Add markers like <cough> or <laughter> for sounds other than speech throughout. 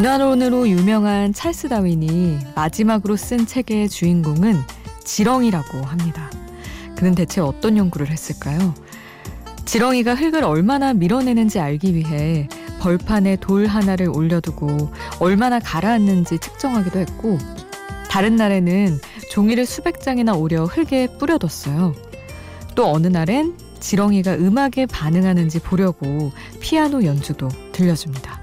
진화론으로 유명한 찰스 다윈이 마지막으로 쓴 책의 주인공은 지렁이라고 합니다. 그는 대체 어떤 연구를 했을까요? 지렁이가 흙을 얼마나 밀어내는지 알기 위해 벌판에 돌 하나를 올려두고 얼마나 가라앉는지 측정하기도 했고 다른 날에는 종이를 수백 장이나 오려 흙에 뿌려뒀어요. 또 어느 날엔 지렁이가 음악에 반응하는지 보려고 피아노 연주도 들려줍니다.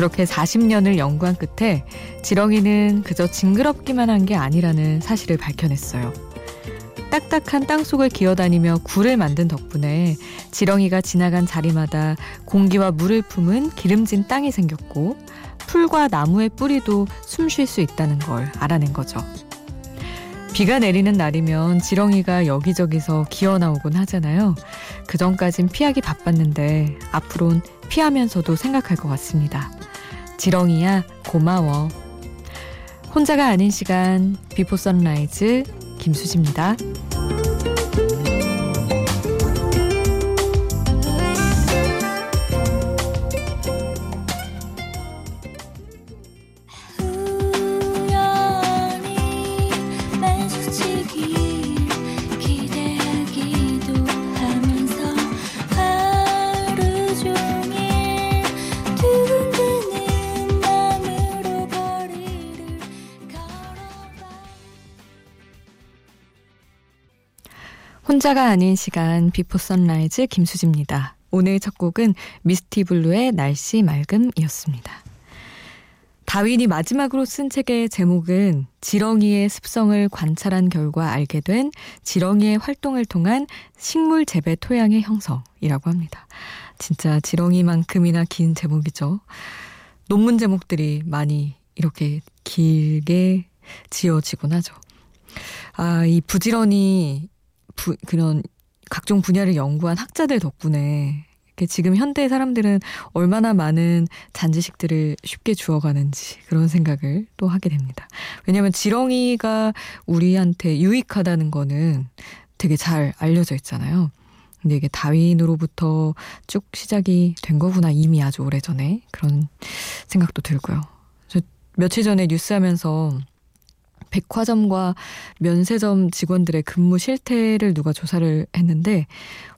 그렇게 40년을 연구한 끝에 지렁이는 그저 징그럽기만 한 게 아니라는 사실을 밝혀냈어요. 딱딱한 땅 속을 기어다니며 굴을 만든 덕분에 지렁이가 지나간 자리마다 공기와 물을 품은 기름진 땅이 생겼고 풀과 나무의 뿌리도 숨 쉴 수 있다는 걸 알아낸 거죠. 비가 내리는 날이면 지렁이가 여기저기서 기어 나오곤 하잖아요. 그 전까진 피하기 바빴는데 앞으론 피하면서도 생각할 것 같습니다. 지렁이야 고마워. 혼자가 아닌 시간 Before Sunrise 김수지입니다. 혼자가 아닌 시간 비포 선라이즈 김수지입니다. 오늘 첫 곡은 미스티 블루의 날씨 맑음이었습니다. 다윈이 마지막으로 쓴 책의 제목은 지렁이의 습성을 관찰한 결과 알게 된 지렁이의 활동을 통한 식물 재배 토양의 형성이라고 합니다. 진짜 지렁이만큼이나 긴 제목이죠. 논문 제목들이 많이 이렇게 길게 지어지곤 하죠. 아, 이 부지런히 부, 그런 각종 분야를 연구한 학자들 덕분에 지금 현대 사람들은 얼마나 많은 잔지식들을 쉽게 주워가는지 그런 생각을 또 하게 됩니다. 왜냐하면 지렁이가 우리한테 유익하다는 거는 되게 잘 알려져 있잖아요. 근데 이게 다윈으로부터 쭉 시작이 된 거구나 이미 아주 오래전에 그런 생각도 들고요. 저 며칠 전에 뉴스 하면서 백화점과 면세점 직원들의 근무 실태를 누가 조사를 했는데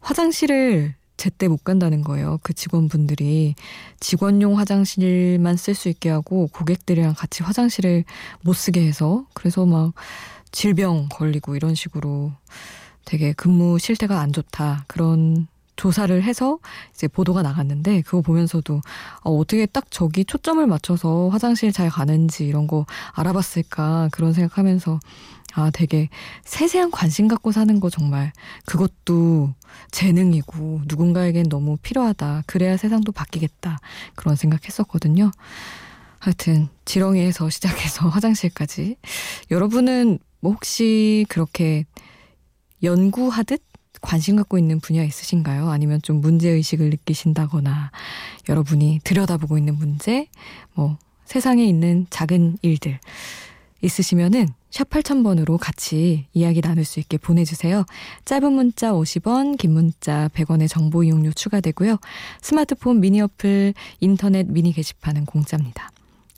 화장실을 제때 못 간다는 거예요. 그 직원분들이 직원용 화장실만 쓸 수 있게 하고 고객들이랑 같이 화장실을 못 쓰게 해서 그래서 막 질병 걸리고 이런 식으로 되게 근무 실태가 안 좋다. 그런 조사를 해서 이제 보도가 나갔는데 그거 보면서도 어, 어떻게 딱 저기 초점을 맞춰서 화장실 잘 가는지 이런 거 알아봤을까 그런 생각하면서 아 되게 세세한 관심 갖고 사는 거 정말 그것도 재능이고 누군가에겐 너무 필요하다. 그래야 세상도 바뀌겠다. 그런 생각했었거든요. 하여튼 지렁이에서 <laughs> 시작해서 화장실까지. 여러분은 뭐 혹시 그렇게 연구하듯 관심 갖고 있는 분야 있으신가요? 아니면 좀 문제의식을 느끼신다거나 여러분이 들여다보고 있는 문제, 뭐 세상에 있는 작은 일들 있으시면은 샵 8000번으로 같이 이야기 나눌 수 있게 보내주세요. 짧은 문자 50원, 긴 문자 100원의 정보 이용료 추가되고요. 스마트폰 미니 어플, 인터넷 미니 게시판은 공짜입니다.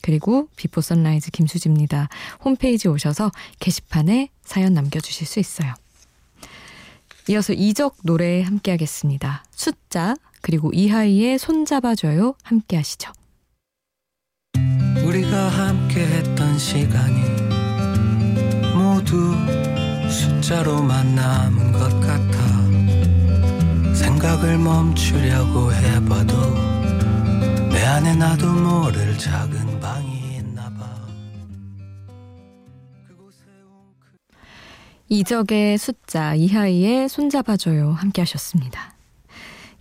그리고 비포 선라이즈 김수지입니다. 홈페이지 오셔서 게시판에 사연 남겨주실 수 있어요. 이어서 이적 노래 함께 하겠습니다. 숫자 그리고 이하이의 손잡아줘요 함께 하시죠. 우리가 함께 했던 시간이 모두 숫자로만 남은 것 같아 생각을 멈추려고 해봐도 내 안에 나도 모를 작은 방이 이적의 숫자 이하이의 손잡아줘요 함께 하셨습니다.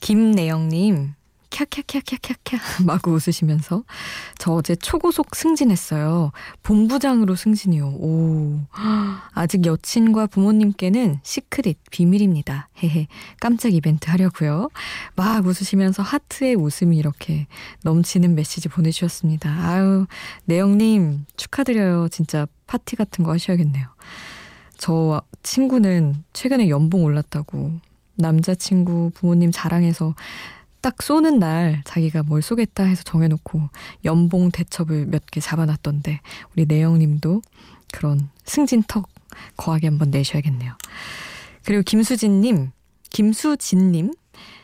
김내영님 캬캬캬캬캬캬 마구 웃으시면서 저 어제 초고속 승진했어요. 본부장으로 승진이요. 오 아직 여친과 부모님께는 시크릿 비밀입니다. 헤헤 깜짝 이벤트 하려고요. 막 웃으시면서 하트의 웃음이 이렇게 넘치는 메시지 보내주셨습니다. 아유 내영님 축하드려요. 진짜 파티 같은 거 하셔야겠네요. 저 친구는 최근에 연봉 올랐다고 남자친구 부모님 자랑해서 딱 쏘는 날 자기가 뭘 쏘겠다 해서 정해놓고 연봉 대첩을 몇 개 잡아놨던데 우리 내영님도 그런 승진턱 거하게 한번 내셔야겠네요. 그리고 김수진님, 김수진님,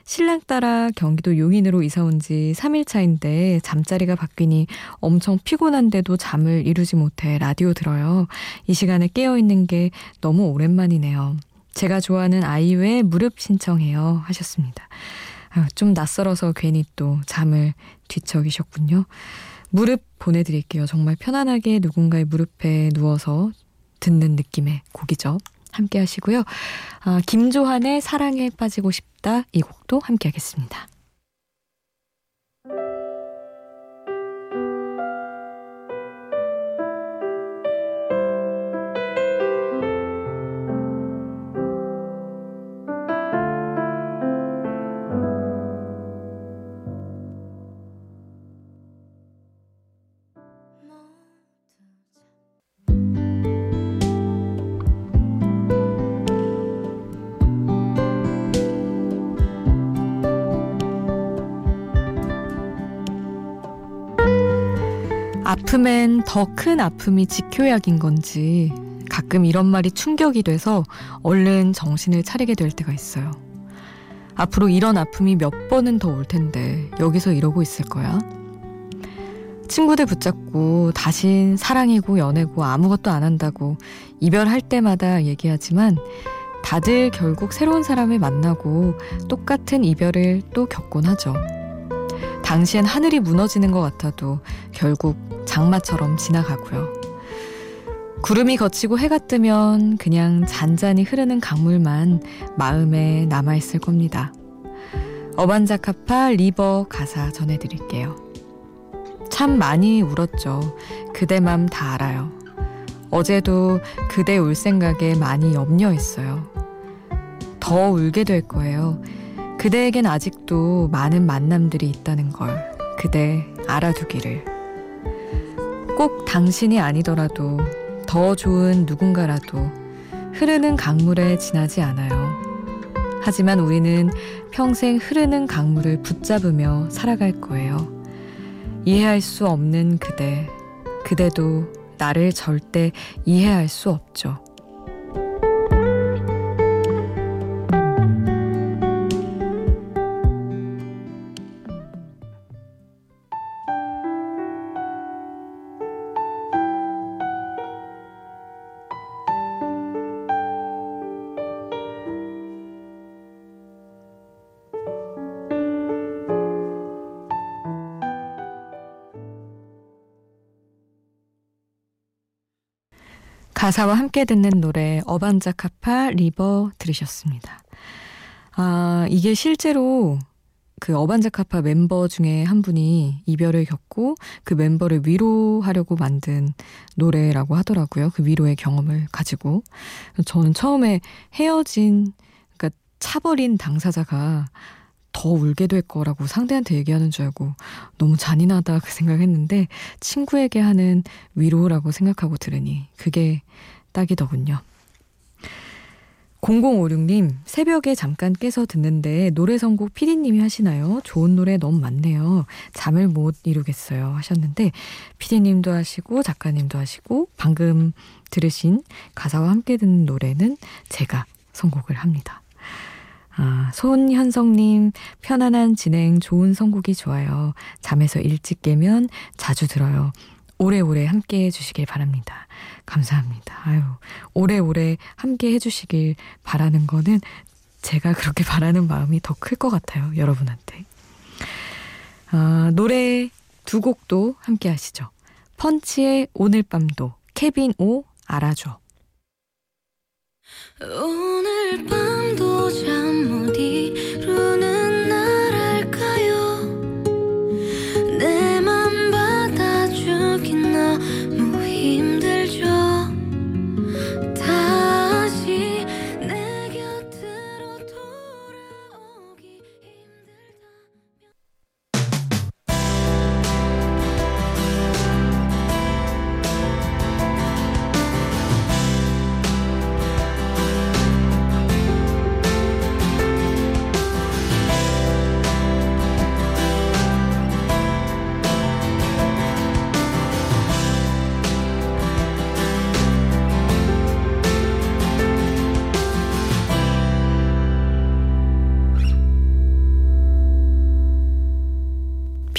신랑 따라 경기도 용인으로 이사 온 지 3일 차인데 잠자리가 바뀌니 엄청 피곤한데도 잠을 이루지 못해 라디오 들어요. 이 시간에 깨어있는 게 너무 오랜만이네요. 제가 좋아하는 아이유의 무릎 신청해요. 하셨습니다. 아유, 좀 낯설어서 괜히 또 잠을 뒤척이셨군요. 무릎 보내드릴게요. 정말 편안하게 누군가의 무릎에 누워서 듣는 느낌의 곡이죠. 함께 하시고요. 아, 김조한의 사랑에 빠지고 싶다 이 곡도 함께 하겠습니다. 아픔엔 더 큰 아픔이 지효약인 건지 가끔 이런 말이 충격이 돼서 얼른 정신을 차리게 될 때가 있어요. 앞으로 이런 아픔이 몇 번은 더 올 텐데 여기서 이러고 있을 거야? 친구들 붙잡고 다신 사랑이고 연애고 아무것도 안 한다고 이별할 때마다 얘기하지만 다들 결국 새로운 사람을 만나고 똑같은 이별을 또 겪곤 하죠. 당시엔 하늘이 무너지는 것 같아도 결국 장마처럼 지나가고요. 구름이 걷히고 해가 뜨면 그냥 잔잔히 흐르는 강물만 마음에 남아있을 겁니다. 어반자카파 리버 가사 전해드릴게요. 참 많이 울었죠. 그대 맘 다 알아요. 어제도 그대 울 생각에 많이 염려했어요. 더 울게 될 거예요. 그대에겐 아직도 많은 만남들이 있다는 걸 그대 알아두기를. 꼭 당신이 아니더라도 더 좋은 누군가라도 흐르는 강물에 지나지 않아요. 하지만 우리는 평생 흐르는 강물을 붙잡으며 살아갈 거예요. 이해할 수 없는 그대, 그대도 나를 절대 이해할 수 없죠. 가사와 함께 듣는 노래 어반자카파 리버 들으셨습니다. 아, 이게 실제로 그 어반자카파 멤버 중에 한 분이 이별을 겪고 그 멤버를 위로하려고 만든 노래라고 하더라고요. 그 위로의 경험을 가지고. 저는 처음에 헤어진, 그러니까 차버린 당사자가 더 울게 될 거라고 상대한테 얘기하는 줄 알고 너무 잔인하다 그 생각했는데 친구에게 하는 위로라고 생각하고 들으니 그게 딱이더군요. 0056님, 새벽에 잠깐 깨서 듣는데 노래 선곡 피디님이 하시나요? 좋은 노래 너무 많네요. 잠을 못 이루겠어요. 하셨는데, 피디님도 하시고, 작가님도 하시고, 방금 들으신 가사와 함께 듣는 노래는 제가 선곡을 합니다. 아, 손현성님, 편안한 진행, 좋은 선곡이 좋아요. 잠에서 일찍 깨면 자주 들어요. 오래오래 함께 해주시길 바랍니다. 감사합니다. 아유, 오래오래 함께 해주시길 바라는 거는 제가 그렇게 <laughs> 바라는 마음이 더 클 것 같아요. 여러분한테. 아, 노래 두 곡도 함께 하시죠. 펀치의 오늘 밤도, 케빈 오 알아줘. 오늘 밤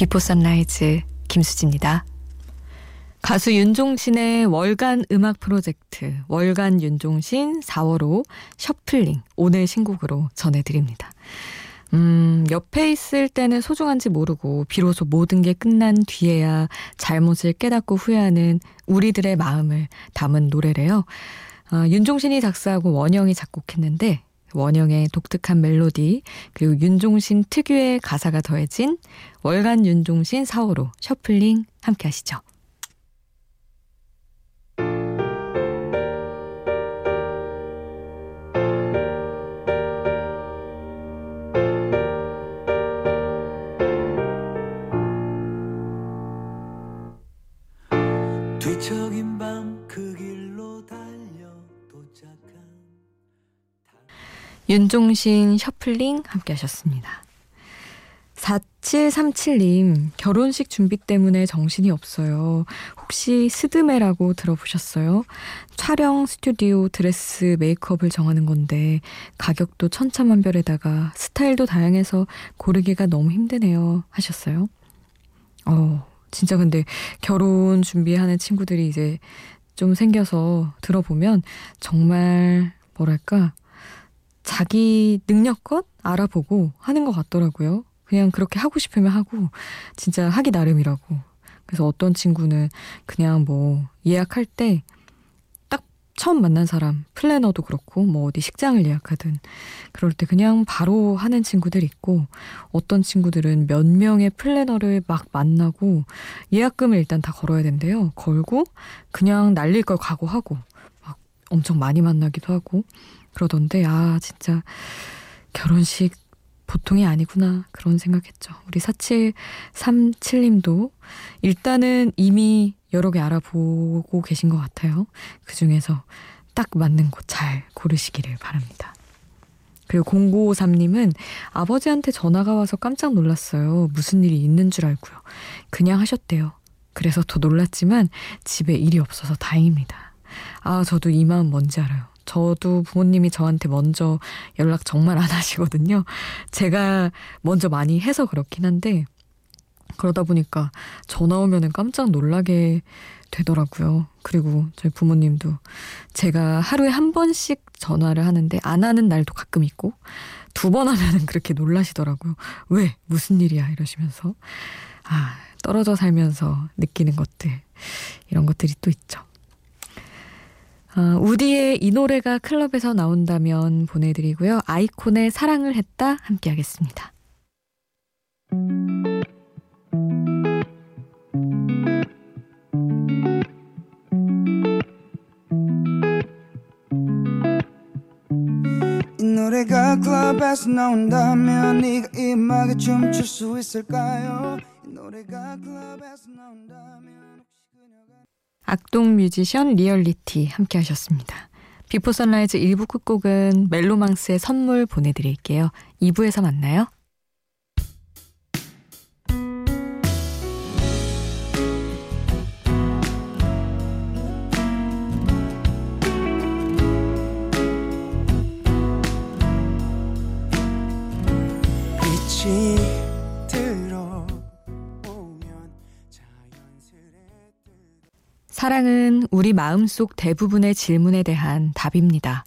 비포 선라이즈 김수지입니다. 가수 윤종신의 월간 음악 프로젝트 월간 윤종신 4월호 Shuffling 오늘 신곡으로 전해드립니다. 음, 옆에 있을 때는 소중한지 모르고 비로소 모든 게 끝난 뒤에야 잘못을 깨닫고 후회하는 우리들의 마음을 담은 노래래요. 어, 윤종신이 작사하고 원영이 작곡했는데 원영의 독특한 멜로디 그리고 윤종신 특유의 가사가 더해진 월간 윤종신 4호로 셔플링 함께 하시죠. 윤종신 셔플링 함께 하셨습니다. 4737님, 결혼식 준비 때문에 정신이 없어요. 혹시 스드메라고 들어보셨어요? 촬영 스튜디오 드레스 메이크업을 정하는 건데, 가격도 천차만별에다가 스타일도 다양해서 고르기가 너무 힘드네요. 하셨어요? 어, 진짜 근데 결혼 준비하는 친구들이 이제 좀 생겨서 들어보면 정말 뭐랄까, 자기 능력껏 알아보고 하는 것 같더라고요. 그냥 그렇게 하고 싶으면 하고 진짜 하기 나름이라고. 그래서 어떤 친구는 그냥 뭐 예약할 때 딱 처음 만난 사람 플래너도 그렇고 뭐 어디 식장을 예약하든 그럴 때 그냥 바로 하는 친구들 있고 어떤 친구들은 몇 명의 플래너를 막 만나고 예약금을 일단 다 걸어야 된대요. 걸고 그냥 날릴 걸 각오하고 막 엄청 많이 만나기도 하고 그러던데 아 진짜 결혼식 보통이 아니구나 그런 생각했죠. 우리 4737님도 일단은 이미 여러 개 알아보고 계신 것 같아요. 그 중에서 딱 맞는 곳 잘 고르시기를 바랍니다. 그리고 0953님은 아버지한테 전화가 와서 깜짝 놀랐어요. 무슨 일이 있는 줄 알고요. 그냥 하셨대요. 그래서 더 놀랐지만 집에 일이 없어서 다행입니다. 아, 저도 이 마음 뭔지 알아요. 저도 부모님이 저한테 먼저 연락 정말 안 하시거든요. 제가 먼저 많이 해서 그렇긴 한데, 그러다 보니까 전화 오면은 깜짝 놀라게 되더라고요. 그리고 저희 부모님도 제가 하루에 한 번씩 전화를 하는데 안 하는 날도 가끔 있고 두 번 하면은 그렇게 놀라시더라고요. 왜? 무슨 일이야? 이러시면서. 아, 떨어져 살면서 느끼는 것들. 이런 것들이 또 있죠. 어, 우디의 이 노래가 클럽에서 나온다면 보내드리고요. 아이콘의 사랑을 했다 함께 하겠습니다. 이 노래가 클럽에서 나온다면 네가 이 음악에 춤출 수 있을까요? 이 노래가 클럽에서 나온다면 악동 뮤지션 리얼리티 함께 하셨습니다. 비포 선라이즈 1부 끝곡은 멜로망스의 선물 보내드릴게요. 2부에서 만나요. 사랑은 우리 마음속 대부분의 질문에 대한 답입니다.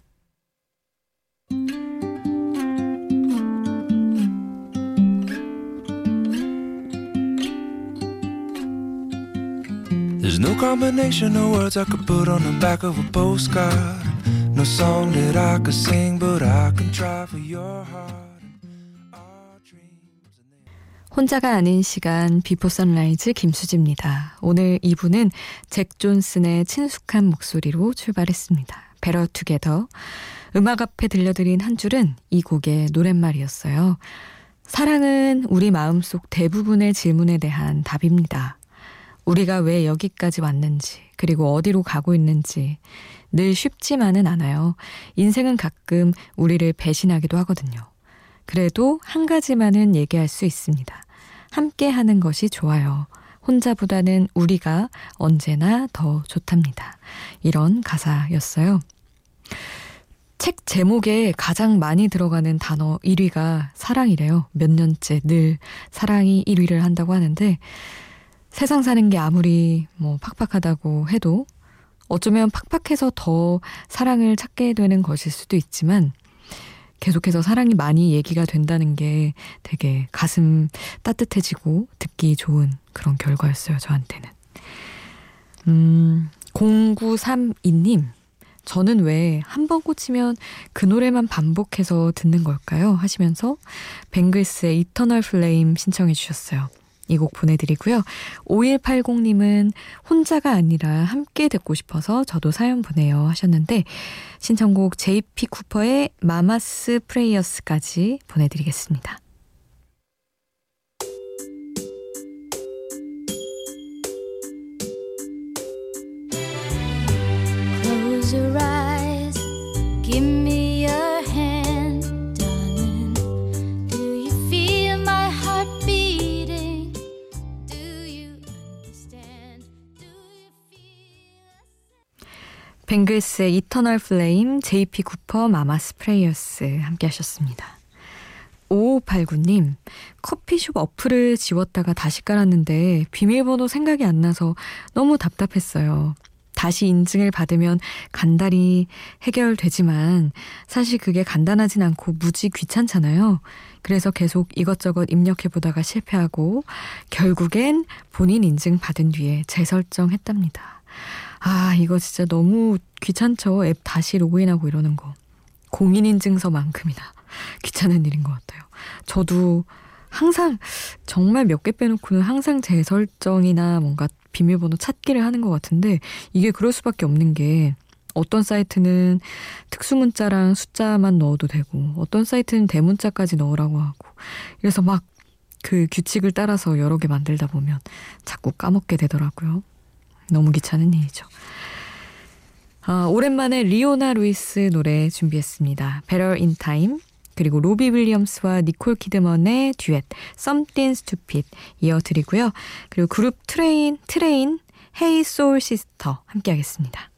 There's no combination of words I could put on the back of a postcard. No song that I could sing, but I can try for your heart. 혼자가 아닌 시간 비포 선라이즈 김수지입니다. 오늘 2부는 잭 존슨의 친숙한 목소리로 출발했습니다. Better Together. 음악 앞에 들려드린 한 줄은 이 곡의 노랫말이었어요. 사랑은 우리 마음속 대부분의 질문에 대한 답입니다. 우리가 왜 여기까지 왔는지, 그리고 어디로 가고 있는지 늘 쉽지만은 않아요. 인생은 가끔 우리를 배신하기도 하거든요. 그래도 한 가지만은 얘기할 수 있습니다. 함께 하는 것이 좋아요. 혼자보다는 우리가 언제나 더 좋답니다. 이런 가사였어요. 책 제목에 가장 많이 들어가는 단어 1위가 사랑이래요. 몇 년째 늘 사랑이 1위를 한다고 하는데 세상 사는 게 아무리 뭐 팍팍하다고 해도 어쩌면 팍팍해서 더 사랑을 찾게 되는 것일 수도 있지만 계속해서 사랑이 많이 얘기가 된다는 게 되게 가슴 따뜻해지고 듣기 좋은 그런 결과였어요, 저한테는. 음, 0932님. 저는 왜 한 번 꽂히면 그 노래만 반복해서 듣는 걸까요? 하시면서 뱅글스의 이터널 플레임 신청해 주셨어요. 이 곡 보내드리고요. 5180님은 혼자가 아니라 함께 듣고 싶어서 저도 사연 보내요 하셨는데 신청곡 JP 쿠퍼의 마마스 프레이어스까지 보내드리겠습니다. 뱅글스의 Eternal Flame, JP 쿠퍼, Mama's Prayers 함께 하셨습니다. 5589님, 커피숍 어플을 지웠다가 다시 깔았는데 비밀번호 생각이 안 나서 너무 답답했어요. 다시 인증을 받으면 간단히 해결되지만 사실 그게 간단하진 않고 무지 귀찮잖아요. 그래서 계속 이것저것 입력해 보다가 실패하고 결국엔 본인 인증 받은 뒤에 재설정했답니다. 아, 이거 진짜 너무 귀찮죠. 앱 다시 로그인하고 이러는 거. 공인인증서만큼이나 귀찮은 일인 것 같아요. 저도 항상 정말 몇 개 빼놓고는 항상 재설정이나 뭔가 비밀번호 찾기를 하는 것 같은데 이게 그럴 수밖에 없는 게 어떤 사이트는 특수 문자랑 숫자만 넣어도 되고 어떤 사이트는 대문자까지 넣으라고 하고 그래서 막 그 규칙을 따라서 여러 개 만들다 보면 자꾸 까먹게 되더라고요. 너무 귀찮은 일이죠. 아, 오랜만에 리오나 루이스 노래 준비했습니다. Better in Time 그리고 로비 윌리엄스와 니콜 키드먼의 듀엣 Something Stupid 이어드리고요. 그리고 그룹 트레인 트레인 Hey, Soul Sister 함께 하겠습니다.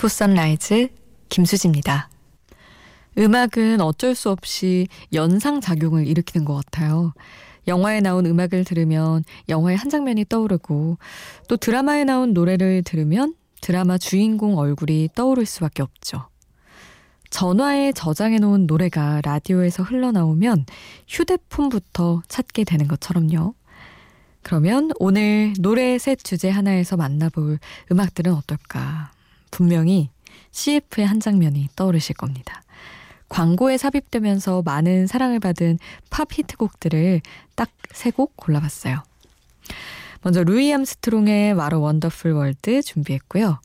비포 선라이즈 김수지입니다. 음악은 어쩔 수 없이 연상작용을 일으키는 것 같아요. 영화에 나온 음악을 들으면 영화의 한 장면이 떠오르고 또 드라마에 나온 노래를 들으면 드라마 주인공 얼굴이 떠오를 수밖에 없죠. 전화에 저장해 놓은 노래가 라디오에서 흘러나오면 휴대폰부터 찾게 되는 것처럼요. 그러면 오늘 노래 셋 주제 하나에서 만나볼 음악들은 어떨까? 분명히 CF의 한 장면이 떠오르실 겁니다. 광고에 삽입되면서 많은 사랑을 받은 팝 히트곡들을 딱 세 곡 골라봤어요. 먼저 루이 암스트롱의 What a Wonderful World 준비했고요.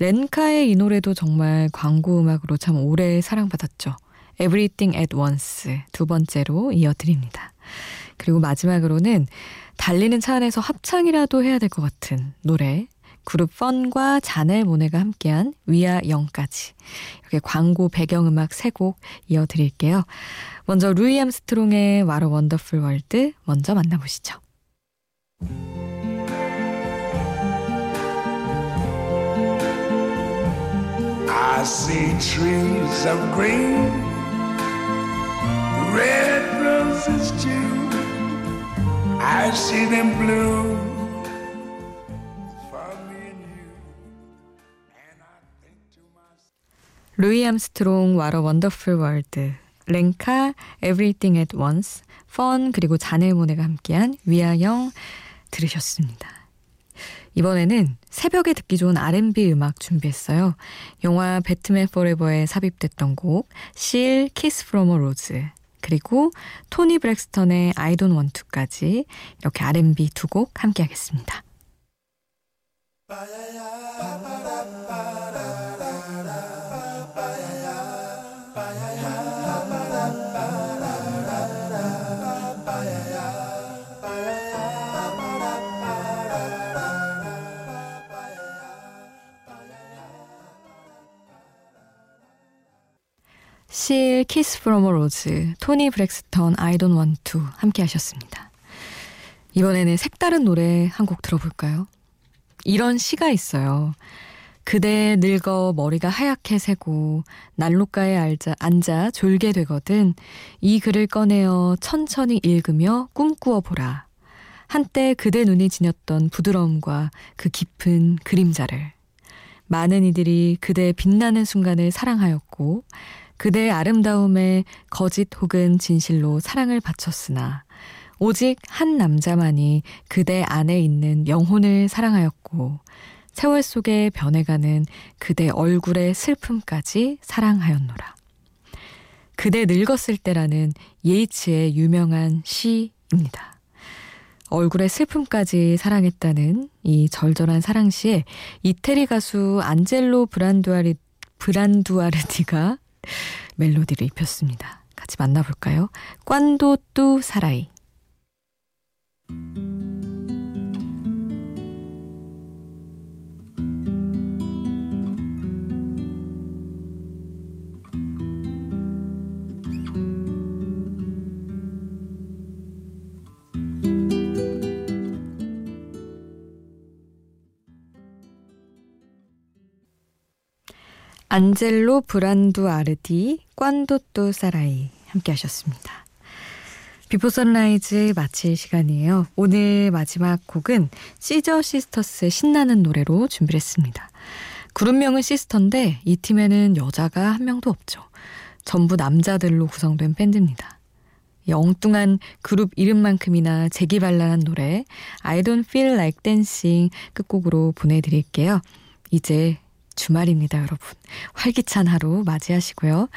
렌카의 이 노래도 정말 광고 음악으로 참 오래 사랑받았죠. Everything at Once 두 번째로 이어드립니다. 그리고 마지막으로는 달리는 차 안에서 합창이라도 해야 될 것 같은 노래 그룹 펀과 자넬 모네가 함께한 We Are Young까지 이렇게 광고 배경음악 세곡 이어드릴게요. 먼저 루이 암스트롱의 What a Wonderful World 먼저 만나보시죠. Of green, red roses too. I see them bloom. 루이 암스트롱 What a Wonderful World 렌카 Everything at Once 펀 그리고 자넬 모네가 함께한 We Are Young 들으셨습니다. 이번에는 새벽에 듣기 좋은 R&B 음악 준비했어요. 영화 배트맨 포레버에 삽입됐던 곡 실 Kiss from a Rose 그리고 토니 브렉스턴의 I Don't Want To까지 이렇게 R&B 두 곡 함께 하겠습니다. 실 Kiss from a Rose 토니 브렉스턴 don't want to 함께 하셨습니다. 이번에는 색다른 노래 한 곡 들어볼까요? 이런 시가 있어요. 그대 늙어 머리가 하얗게 새고 난로가에 앉아, 앉아 졸게 되거든 이 글을 꺼내어 천천히 읽으며 꿈꾸어 보라. 한때 그대 눈이 지녔던 부드러움과 그 깊은 그림자를 많은 이들이 그대의 빛나는 순간을 사랑하였고 그대의 아름다움에 거짓 혹은 진실로 사랑을 바쳤으나 오직 한 남자만이 그대 안에 있는 영혼을 사랑하였고 세월 속에 변해가는 그대 얼굴의 슬픔까지 사랑하였노라. 그대 늙었을 때라는 예이츠의 유명한 시입니다. 얼굴의 슬픔까지 사랑했다는 이 절절한 사랑시에 이태리 가수 안젤로 브란두아리, 브란두아르디가 멜로디를 입혔습니다. 같이 만나볼까요? 꽌도 뚜 사라이. 안젤로 브란두아르디 Quando tu sarai 함께 하셨습니다. Before Sunrise 마칠 시간이에요. 오늘 마지막 곡은 시저 시스터스의 신나는 노래로 준비를 했습니다. 그룹명은 sister인데 이 팀에는 여자가 한 명도 없죠. 전부 남자들로 구성된 밴드입니다. 이 엉뚱한 그룹 이름만큼이나 재기발랄한 노래 I don't feel like dancing 끝곡으로 보내드릴게요. 이제 주말입니다, 여러분. 활기찬 하루 맞이하시고요.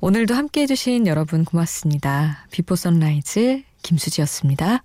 오늘도 함께 해주신 여러분 고맙습니다. Before Sunrise 김수지였습니다.